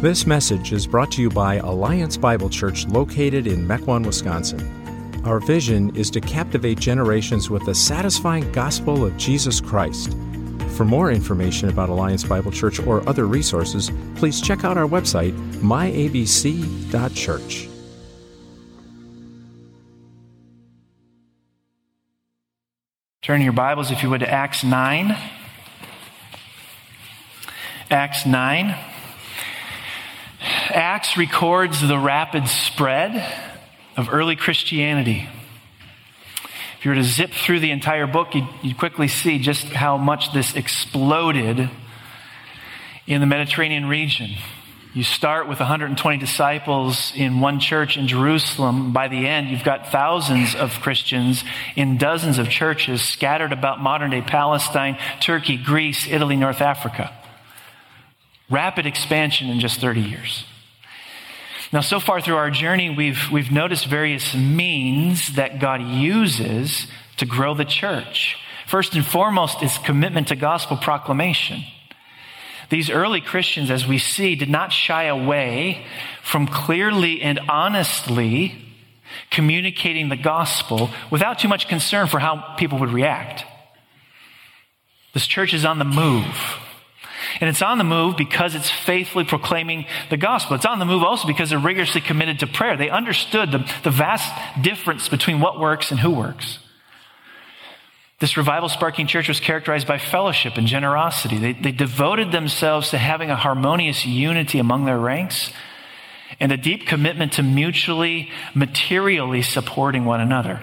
This message is brought to you by Alliance Bible Church located in Mequon, Wisconsin. Our vision is to captivate generations with the satisfying gospel of Jesus Christ. For more information about Alliance Bible Church or other resources, please check out our website, myabc.church. Turn your Bibles, if you would, to Acts 9. Acts 9. Acts records the rapid spread of early Christianity. If you were to zip through the entire book, you'd, you'd, quickly see just how much this exploded in the Mediterranean region. You start with 120 disciples in one church in Jerusalem. By the end, you've got thousands of Christians in dozens of churches scattered about modern day Palestine, Turkey, Greece, Italy, North Africa. Rapid expansion in just 30 years. Now, so far through our journey, we've, we've noticed various means that God uses to grow the church. First and foremost is commitment to gospel proclamation. These early Christians, as we see, did not shy away from clearly and honestly communicating the gospel without too much concern for how people would react. This church is on the move. And it's on the move because it's faithfully proclaiming the gospel. It's on the move also because they're rigorously committed to prayer. They understood the, the vast difference between what works and who works. This revival sparking church was characterized by fellowship and generosity. They, they devoted themselves to having a harmonious unity among their ranks and a deep commitment to mutually, materially supporting one another.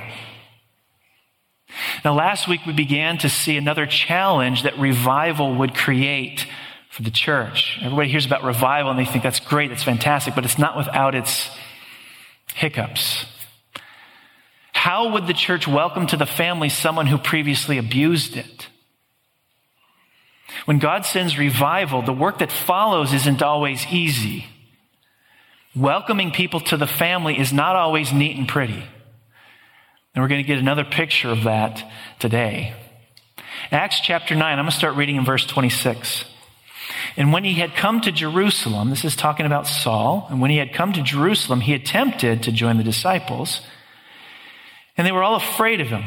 Now, last week we began to see another challenge that revival would create for the church. Everybody hears about revival and they think that's great, that's fantastic, but it's not without its hiccups. How would the church welcome to the family someone who previously abused it? When God sends revival, the work that follows isn't always easy. Welcoming people to the family is not always neat and pretty. And we're going to get another picture of that today. Acts chapter 9, I'm going to start reading in verse 26. And when he had come to Jerusalem, this is talking about Saul, and when he had come to Jerusalem, he attempted to join the disciples, and they were all afraid of him,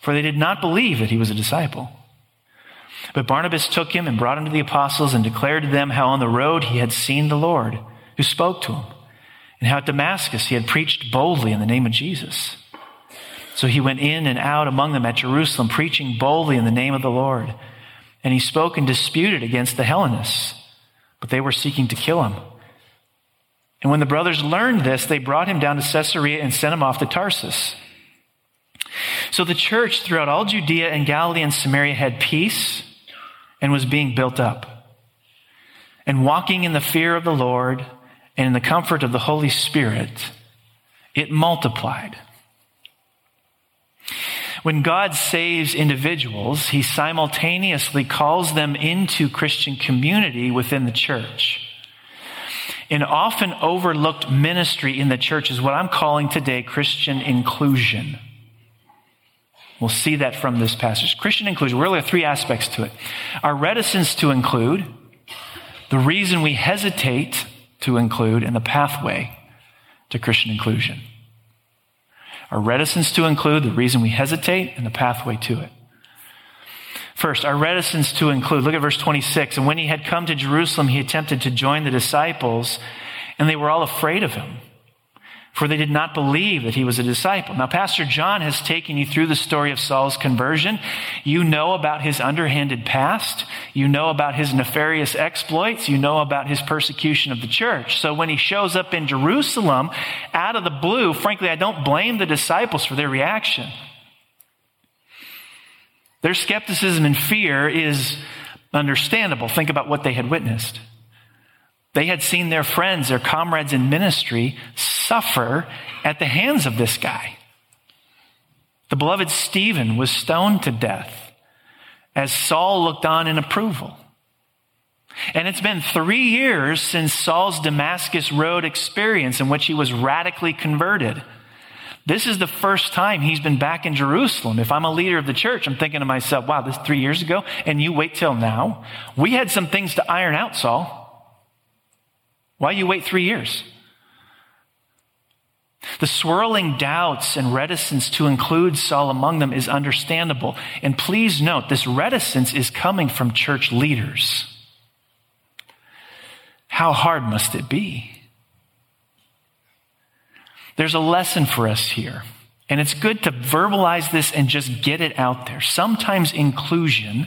for they did not believe that he was a disciple. But Barnabas took him and brought him to the apostles and declared to them how on the road he had seen the Lord, who spoke to him, and how at Damascus he had preached boldly in the name of Jesus. So he went in and out among them at Jerusalem, preaching boldly in the name of the Lord. And he spoke and disputed against the Hellenists, but they were seeking to kill him. And when the brothers learned this, they brought him down to Caesarea and sent him off to Tarsus. So the church throughout all Judea and Galilee and Samaria had peace and was being built up. And walking in the fear of the Lord and in the comfort of the Holy Spirit, it multiplied. When God saves individuals, he simultaneously calls them into Christian community within the church. An often overlooked ministry in the church is what I'm calling today Christian inclusion. We'll see that from this passage. Christian inclusion, really have three aspects to it. Our reticence to include, the reason we hesitate to include, and the pathway to Christian inclusion. Our reticence to include, the reason we hesitate, and the pathway to it. First, our reticence to include. Look at verse 26. And when he had come to Jerusalem, he attempted to join the disciples, and they were all afraid of him for they did not believe that he was a disciple. Now, Pastor John has taken you through the story of Saul's conversion. You know about his underhanded past. You know about his nefarious exploits. You know about his persecution of the church. So when he shows up in Jerusalem out of the blue, frankly, I don't blame the disciples for their reaction. Their skepticism and fear is understandable. Think about what they had witnessed. They had seen their friends, their comrades in ministry, suffer at the hands of this guy. The beloved Stephen was stoned to death as Saul looked on in approval. And it's been three years since Saul's Damascus Road experience in which he was radically converted. This is the first time he's been back in Jerusalem. If I'm a leader of the church, I'm thinking to myself, wow, this three years ago, and you wait till now. We had some things to iron out, Saul. Why you wait three years? The swirling doubts and reticence to include Saul among them is understandable. And please note, this reticence is coming from church leaders. How hard must it be? There's a lesson for us here. And it's good to verbalize this and just get it out there. Sometimes inclusion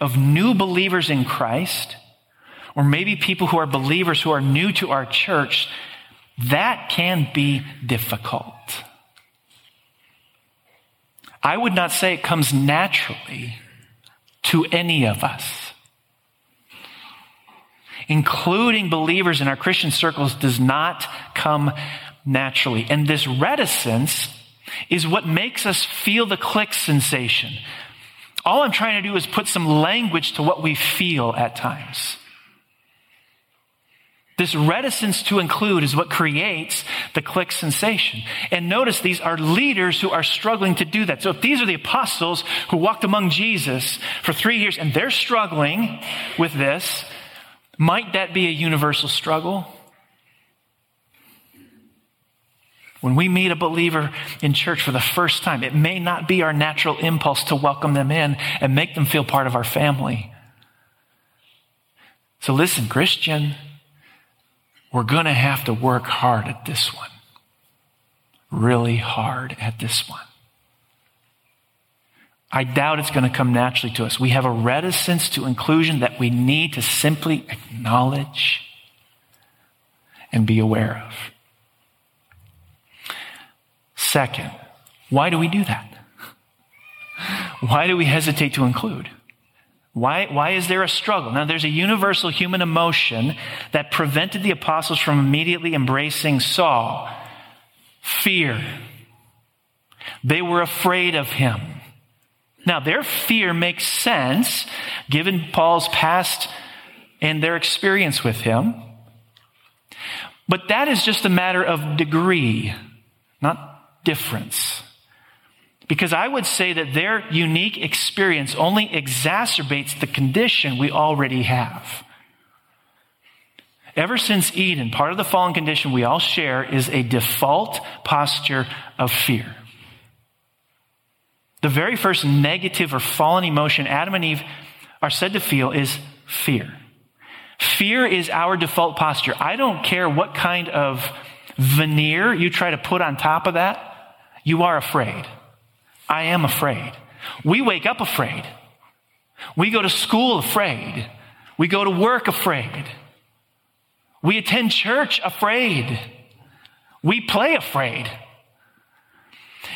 of new believers in Christ, or maybe people who are believers who are new to our church, that can be difficult. I would not say it comes naturally to any of us. Including believers in our Christian circles does not come naturally. And this reticence is what makes us feel the click sensation. All I'm trying to do is put some language to what we feel at times. This reticence to include is what creates the click sensation. And notice these are leaders who are struggling to do that. So if these are the apostles who walked among Jesus for three years and they're struggling with this, might that be a universal struggle? When we meet a believer in church for the first time, it may not be our natural impulse to welcome them in and make them feel part of our family. So listen, Christian, we're going to have to work hard at this one. Really hard at this one. I doubt it's going to come naturally to us. We have a reticence to inclusion that we need to simply acknowledge and be aware of. Second, why do we do that? Why do we hesitate to include? Why, why is there a struggle? Now, there's a universal human emotion that prevented the apostles from immediately embracing Saul fear. They were afraid of him. Now, their fear makes sense given Paul's past and their experience with him. But that is just a matter of degree, not difference. Because I would say that their unique experience only exacerbates the condition we already have. Ever since Eden, part of the fallen condition we all share is a default posture of fear. The very first negative or fallen emotion Adam and Eve are said to feel is fear. Fear is our default posture. I don't care what kind of veneer you try to put on top of that. You are afraid. I am afraid. We wake up afraid. We go to school afraid. We go to work afraid. We attend church afraid. We play afraid.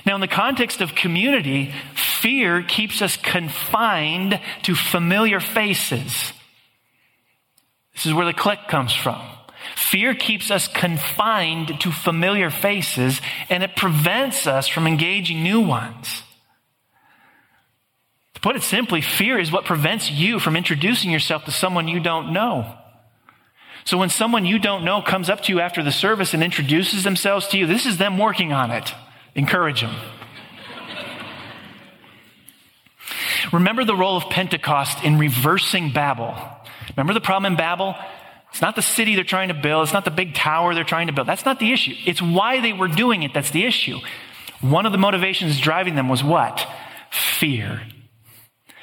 Now, in the context of community, fear keeps us confined to familiar faces. This is where the click comes from. Fear keeps us confined to familiar faces and it prevents us from engaging new ones. To put it simply, fear is what prevents you from introducing yourself to someone you don't know. So when someone you don't know comes up to you after the service and introduces themselves to you, this is them working on it. Encourage them. Remember the role of Pentecost in reversing Babel. Remember the problem in Babel? It's not the city they're trying to build. It's not the big tower they're trying to build. That's not the issue. It's why they were doing it that's the issue. One of the motivations driving them was what? Fear.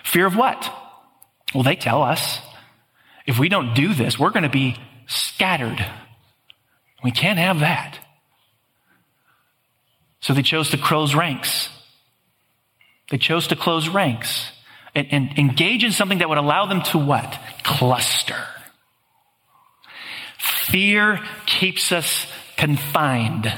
Fear of what? Well, they tell us if we don't do this, we're going to be scattered. We can't have that. So they chose to close ranks. They chose to close ranks and, and engage in something that would allow them to what? Cluster. Fear keeps us confined.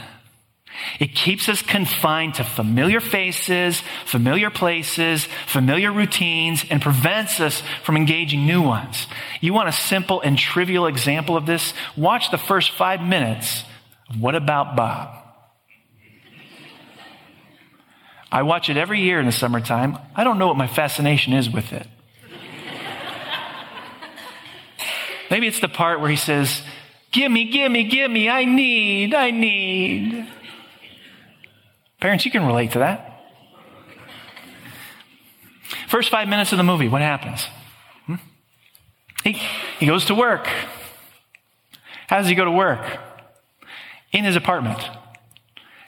It keeps us confined to familiar faces, familiar places, familiar routines, and prevents us from engaging new ones. You want a simple and trivial example of this? Watch the first five minutes of What About Bob? I watch it every year in the summertime. I don't know what my fascination is with it. Maybe it's the part where he says, Gimme, gimme, gimme. I need, I need. Parents, you can relate to that. First five minutes of the movie, what happens? Hmm? He, he goes to work. How does he go to work? In his apartment.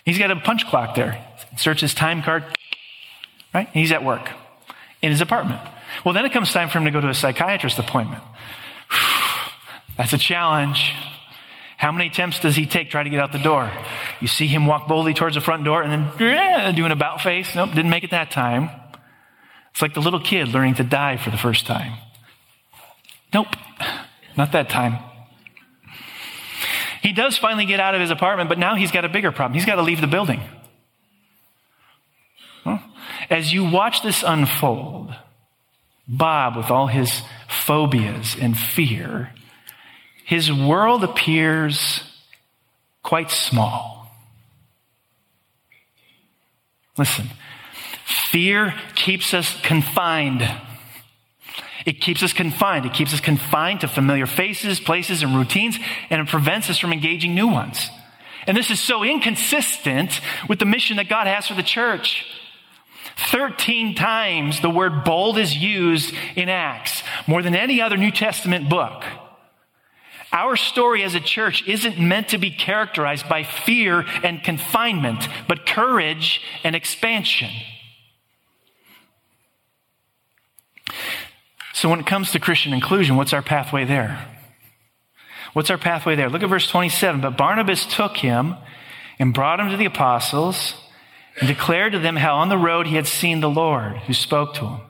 He's got a punch clock there. Search his time card, right? He's at work in his apartment. Well, then it comes time for him to go to a psychiatrist appointment. That's a challenge. How many attempts does he take try to get out the door? You see him walk boldly towards the front door and then doing about face. Nope, didn't make it that time. It's like the little kid learning to die for the first time. Nope, not that time. He does finally get out of his apartment, but now he's got a bigger problem. He's got to leave the building. As you watch this unfold, Bob, with all his phobias and fear, his world appears quite small. Listen, fear keeps us confined. It keeps us confined. It keeps us confined to familiar faces, places, and routines, and it prevents us from engaging new ones. And this is so inconsistent with the mission that God has for the church. 13 times the word bold is used in Acts, more than any other New Testament book. Our story as a church isn't meant to be characterized by fear and confinement, but courage and expansion. So, when it comes to Christian inclusion, what's our pathway there? What's our pathway there? Look at verse 27. But Barnabas took him and brought him to the apostles and declared to them how on the road he had seen the Lord who spoke to him,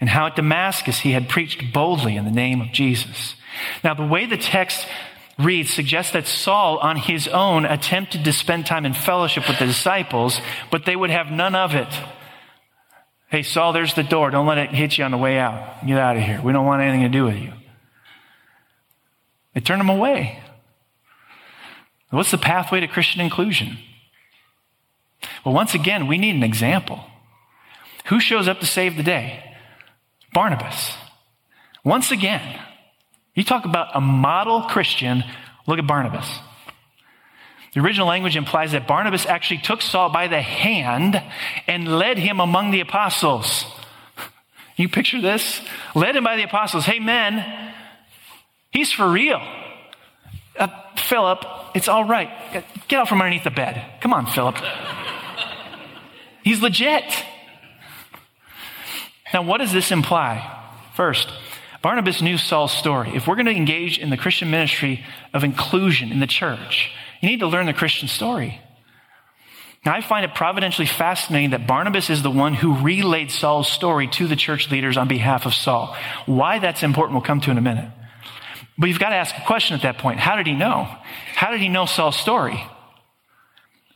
and how at Damascus he had preached boldly in the name of Jesus. Now, the way the text reads suggests that Saul, on his own, attempted to spend time in fellowship with the disciples, but they would have none of it. Hey, Saul, there's the door. Don't let it hit you on the way out. Get out of here. We don't want anything to do with you. They turned him away. What's the pathway to Christian inclusion? Well, once again, we need an example. Who shows up to save the day? Barnabas. Once again, you talk about a model Christian, look at Barnabas. The original language implies that Barnabas actually took Saul by the hand and led him among the apostles. You picture this? Led him by the apostles. Hey, men, he's for real. Uh, Philip, it's all right. Get out from underneath the bed. Come on, Philip. He's legit. Now, what does this imply? First, Barnabas knew Saul's story. If we're going to engage in the Christian ministry of inclusion in the church, you need to learn the Christian story. Now, I find it providentially fascinating that Barnabas is the one who relayed Saul's story to the church leaders on behalf of Saul. Why that's important, we'll come to in a minute. But you've got to ask a question at that point. How did he know? How did he know Saul's story?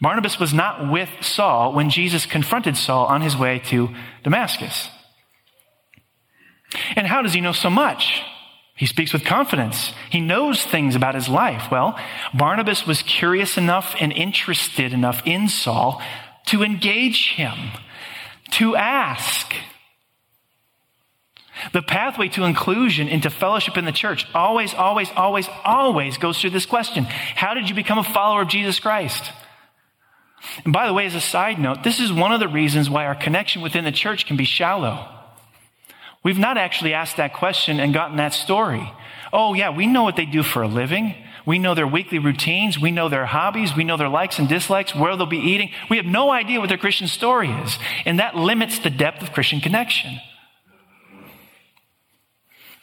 Barnabas was not with Saul when Jesus confronted Saul on his way to Damascus. And how does he know so much? He speaks with confidence. He knows things about his life. Well, Barnabas was curious enough and interested enough in Saul to engage him, to ask. The pathway to inclusion into fellowship in the church always, always, always, always goes through this question How did you become a follower of Jesus Christ? And by the way, as a side note, this is one of the reasons why our connection within the church can be shallow. We've not actually asked that question and gotten that story. Oh, yeah, we know what they do for a living. We know their weekly routines. We know their hobbies. We know their likes and dislikes, where they'll be eating. We have no idea what their Christian story is. And that limits the depth of Christian connection.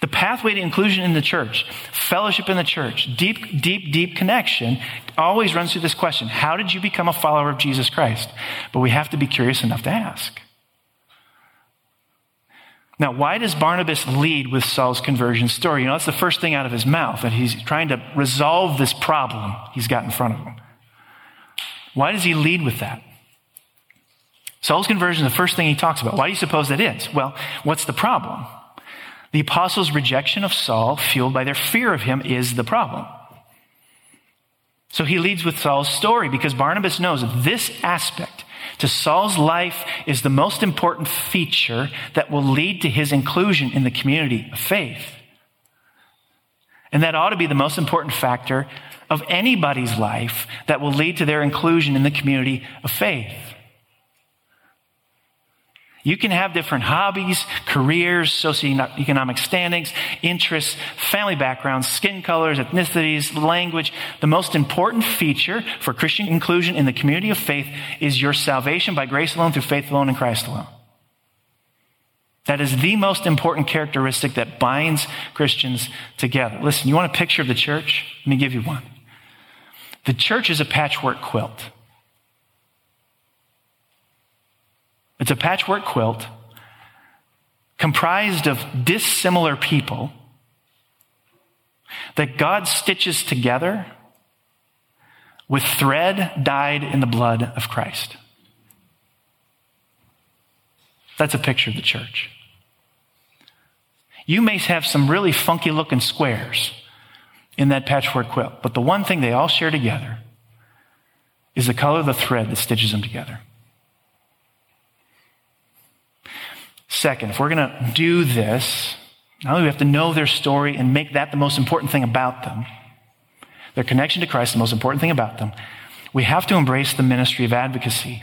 The pathway to inclusion in the church, fellowship in the church, deep, deep, deep connection always runs through this question How did you become a follower of Jesus Christ? But we have to be curious enough to ask. Now, why does Barnabas lead with Saul's conversion story? You know, that's the first thing out of his mouth, that he's trying to resolve this problem he's got in front of him. Why does he lead with that? Saul's conversion is the first thing he talks about. Why do you suppose that is? Well, what's the problem? The apostles' rejection of Saul, fueled by their fear of him, is the problem. So he leads with Saul's story because Barnabas knows this aspect to Saul's life is the most important feature that will lead to his inclusion in the community of faith. And that ought to be the most important factor of anybody's life that will lead to their inclusion in the community of faith. You can have different hobbies, careers, socioeconomic standings, interests, family backgrounds, skin colors, ethnicities, language. The most important feature for Christian inclusion in the community of faith is your salvation by grace alone, through faith alone, in Christ alone. That is the most important characteristic that binds Christians together. Listen, you want a picture of the church? Let me give you one. The church is a patchwork quilt. It's a patchwork quilt comprised of dissimilar people that God stitches together with thread dyed in the blood of Christ. That's a picture of the church. You may have some really funky looking squares in that patchwork quilt, but the one thing they all share together is the color of the thread that stitches them together. Second, if we're going to do this, not only do we have to know their story and make that the most important thing about them, their connection to Christ, the most important thing about them, we have to embrace the ministry of advocacy.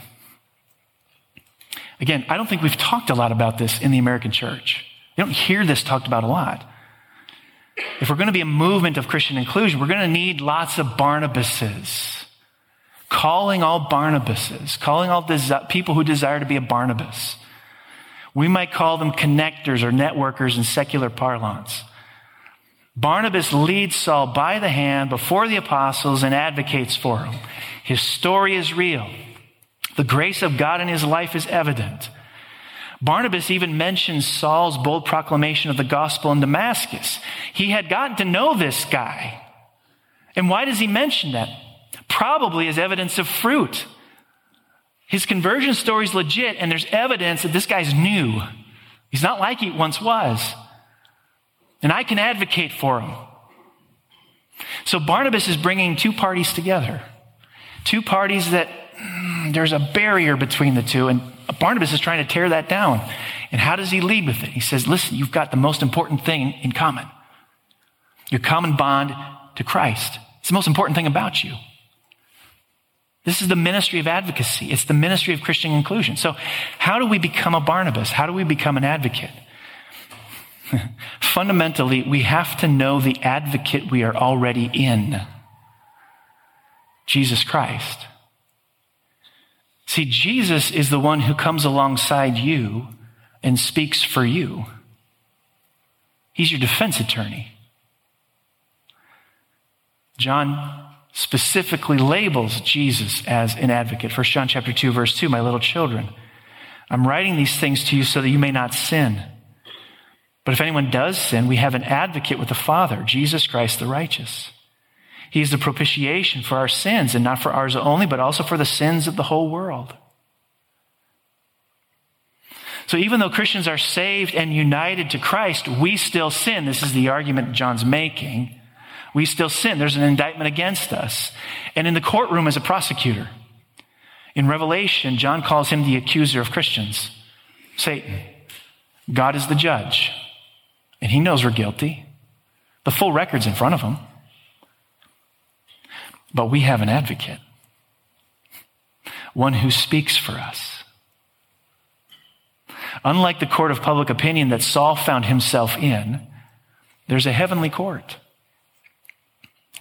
Again, I don't think we've talked a lot about this in the American church. You don't hear this talked about a lot. If we're going to be a movement of Christian inclusion, we're going to need lots of Barnabases. Calling all Barnabases, calling all desi- people who desire to be a Barnabas. We might call them connectors or networkers in secular parlance. Barnabas leads Saul by the hand before the apostles and advocates for him. His story is real. The grace of God in his life is evident. Barnabas even mentions Saul's bold proclamation of the gospel in Damascus. He had gotten to know this guy. And why does he mention that? Probably as evidence of fruit. His conversion story is legit, and there's evidence that this guy's new. He's not like he once was. And I can advocate for him. So Barnabas is bringing two parties together. Two parties that mm, there's a barrier between the two, and Barnabas is trying to tear that down. And how does he lead with it? He says, Listen, you've got the most important thing in common your common bond to Christ. It's the most important thing about you. This is the ministry of advocacy. It's the ministry of Christian inclusion. So, how do we become a Barnabas? How do we become an advocate? Fundamentally, we have to know the advocate we are already in Jesus Christ. See, Jesus is the one who comes alongside you and speaks for you. He's your defense attorney. John specifically labels Jesus as an advocate. 1 John chapter 2 verse 2, my little children, I'm writing these things to you so that you may not sin. But if anyone does sin, we have an advocate with the Father, Jesus Christ the righteous. He is the propitiation for our sins, and not for ours only, but also for the sins of the whole world. So even though Christians are saved and united to Christ, we still sin. This is the argument John's making we still sin. There's an indictment against us. And in the courtroom as a prosecutor, in Revelation, John calls him the accuser of Christians Satan. God is the judge, and he knows we're guilty. The full record's in front of him. But we have an advocate, one who speaks for us. Unlike the court of public opinion that Saul found himself in, there's a heavenly court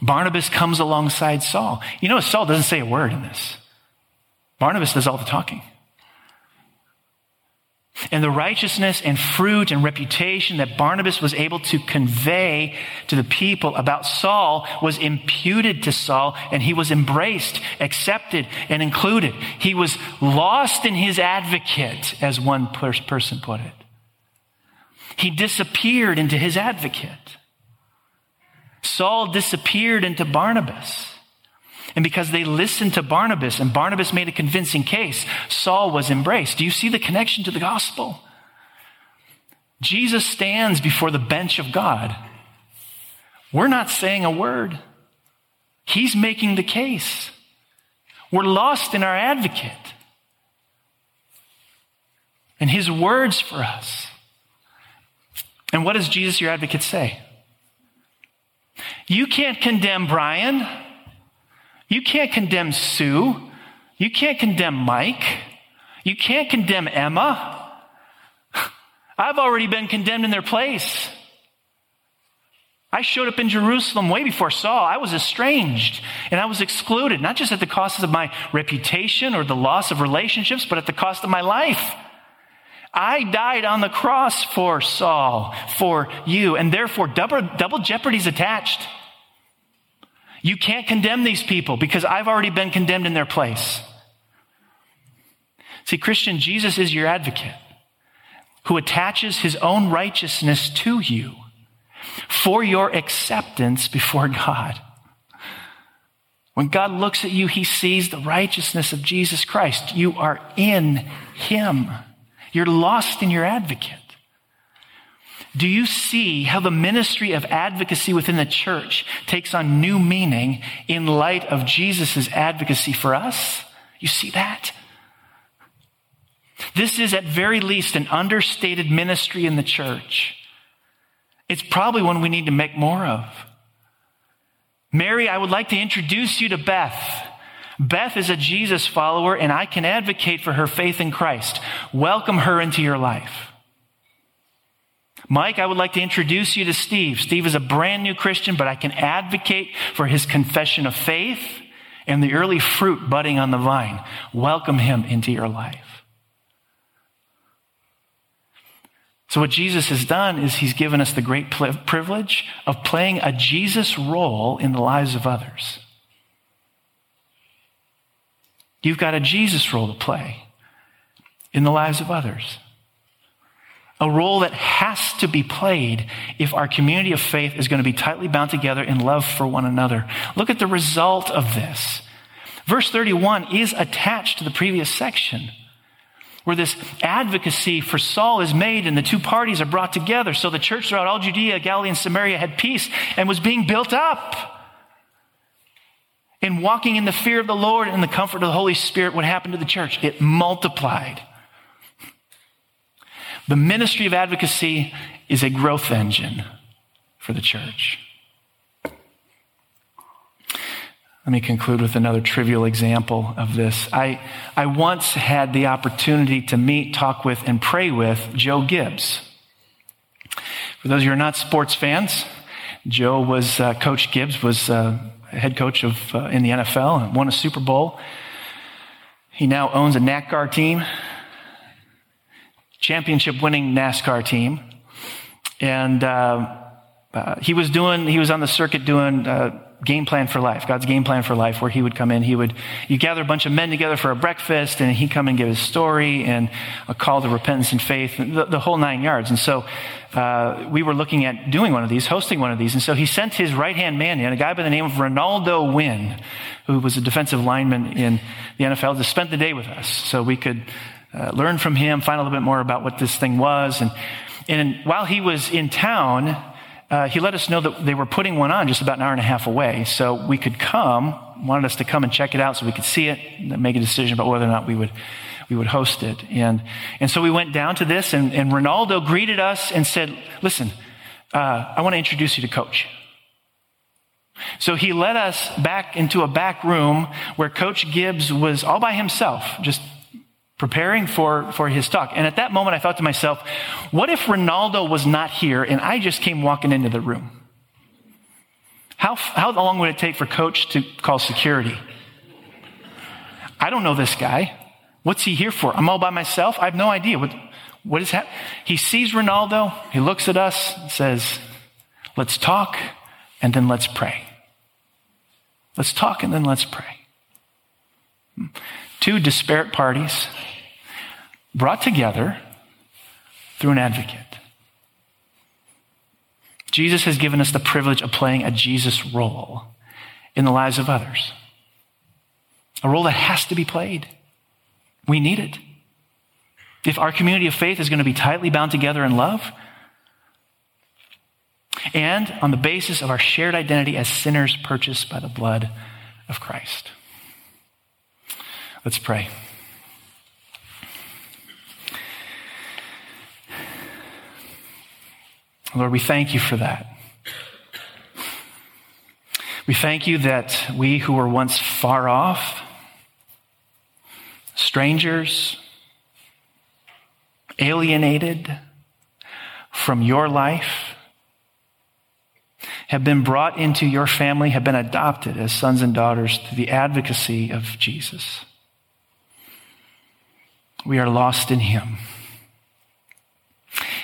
Barnabas comes alongside Saul. You know, Saul doesn't say a word in this. Barnabas does all the talking. And the righteousness and fruit and reputation that Barnabas was able to convey to the people about Saul was imputed to Saul, and he was embraced, accepted, and included. He was lost in his advocate, as one person put it. He disappeared into his advocate. Saul disappeared into Barnabas. And because they listened to Barnabas and Barnabas made a convincing case, Saul was embraced. Do you see the connection to the gospel? Jesus stands before the bench of God. We're not saying a word. He's making the case. We're lost in our advocate and his words for us. And what does Jesus, your advocate, say? You can't condemn Brian. You can't condemn Sue. You can't condemn Mike. You can't condemn Emma. I've already been condemned in their place. I showed up in Jerusalem way before Saul. I was estranged and I was excluded, not just at the cost of my reputation or the loss of relationships, but at the cost of my life. I died on the cross for Saul, for you, and therefore double, double jeopardy is attached. You can't condemn these people because I've already been condemned in their place. See, Christian, Jesus is your advocate who attaches his own righteousness to you for your acceptance before God. When God looks at you, he sees the righteousness of Jesus Christ. You are in him. You're lost in your advocate. Do you see how the ministry of advocacy within the church takes on new meaning in light of Jesus' advocacy for us? You see that? This is at very least an understated ministry in the church. It's probably one we need to make more of. Mary, I would like to introduce you to Beth. Beth is a Jesus follower, and I can advocate for her faith in Christ. Welcome her into your life. Mike, I would like to introduce you to Steve. Steve is a brand new Christian, but I can advocate for his confession of faith and the early fruit budding on the vine. Welcome him into your life. So, what Jesus has done is he's given us the great privilege of playing a Jesus role in the lives of others. You've got a Jesus role to play in the lives of others. A role that has to be played if our community of faith is going to be tightly bound together in love for one another. Look at the result of this. Verse 31 is attached to the previous section where this advocacy for Saul is made and the two parties are brought together. So the church throughout all Judea, Galilee, and Samaria had peace and was being built up. In walking in the fear of the Lord and the comfort of the Holy Spirit, what happened to the church? It multiplied. The ministry of advocacy is a growth engine for the church. Let me conclude with another trivial example of this. I, I once had the opportunity to meet, talk with, and pray with Joe Gibbs. For those of you who are not sports fans, Joe was, uh, Coach Gibbs was uh, head coach of, uh, in the NFL and won a Super Bowl. He now owns a NASCAR team, championship winning NASCAR team. And uh, uh, he was doing, he was on the circuit doing uh, game plan for life, God's game plan for life, where he would come in, he would, you gather a bunch of men together for a breakfast, and he'd come and give his story and a call to repentance and faith, the, the whole nine yards. And so uh, we were looking at doing one of these, hosting one of these. And so he sent his right hand man in, a guy by the name of Renaldo Wynn, who was a defensive lineman in the NFL, to spend the day with us so we could uh, learn from him, find a little bit more about what this thing was. And, and while he was in town, uh, he let us know that they were putting one on just about an hour and a half away. So we could come, wanted us to come and check it out so we could see it and make a decision about whether or not we would, we would host it. And, and so we went down to this, and, and Renaldo greeted us and said, Listen, uh, I want to introduce you to Coach. So he led us back into a back room where Coach Gibbs was all by himself, just preparing for, for his talk. And at that moment, I thought to myself, what if Renaldo was not here and I just came walking into the room? How, how long would it take for coach to call security? I don't know this guy. What's he here for? I'm all by myself. I have no idea. What, what is? He sees Renaldo. He looks at us, says, let's talk and then let's pray. Let's talk and then let's pray. Hmm. Two disparate parties brought together through an advocate. Jesus has given us the privilege of playing a Jesus role in the lives of others. A role that has to be played. We need it. If our community of faith is going to be tightly bound together in love, and on the basis of our shared identity as sinners purchased by the blood of Christ. Let's pray. Lord, we thank you for that. We thank you that we who were once far off, strangers, alienated, from your life, have been brought into your family, have been adopted as sons and daughters through the advocacy of Jesus. We are lost in him.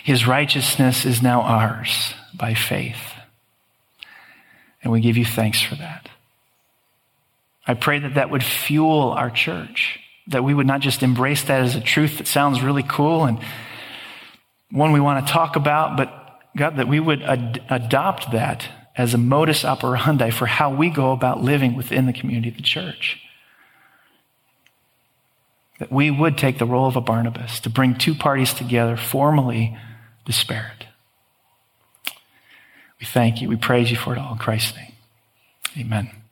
His righteousness is now ours by faith. And we give you thanks for that. I pray that that would fuel our church, that we would not just embrace that as a truth that sounds really cool and one we want to talk about, but God, that we would ad- adopt that as a modus operandi for how we go about living within the community of the church. That we would take the role of a Barnabas to bring two parties together formally disparate. We thank you. We praise you for it all in Christ's name. Amen.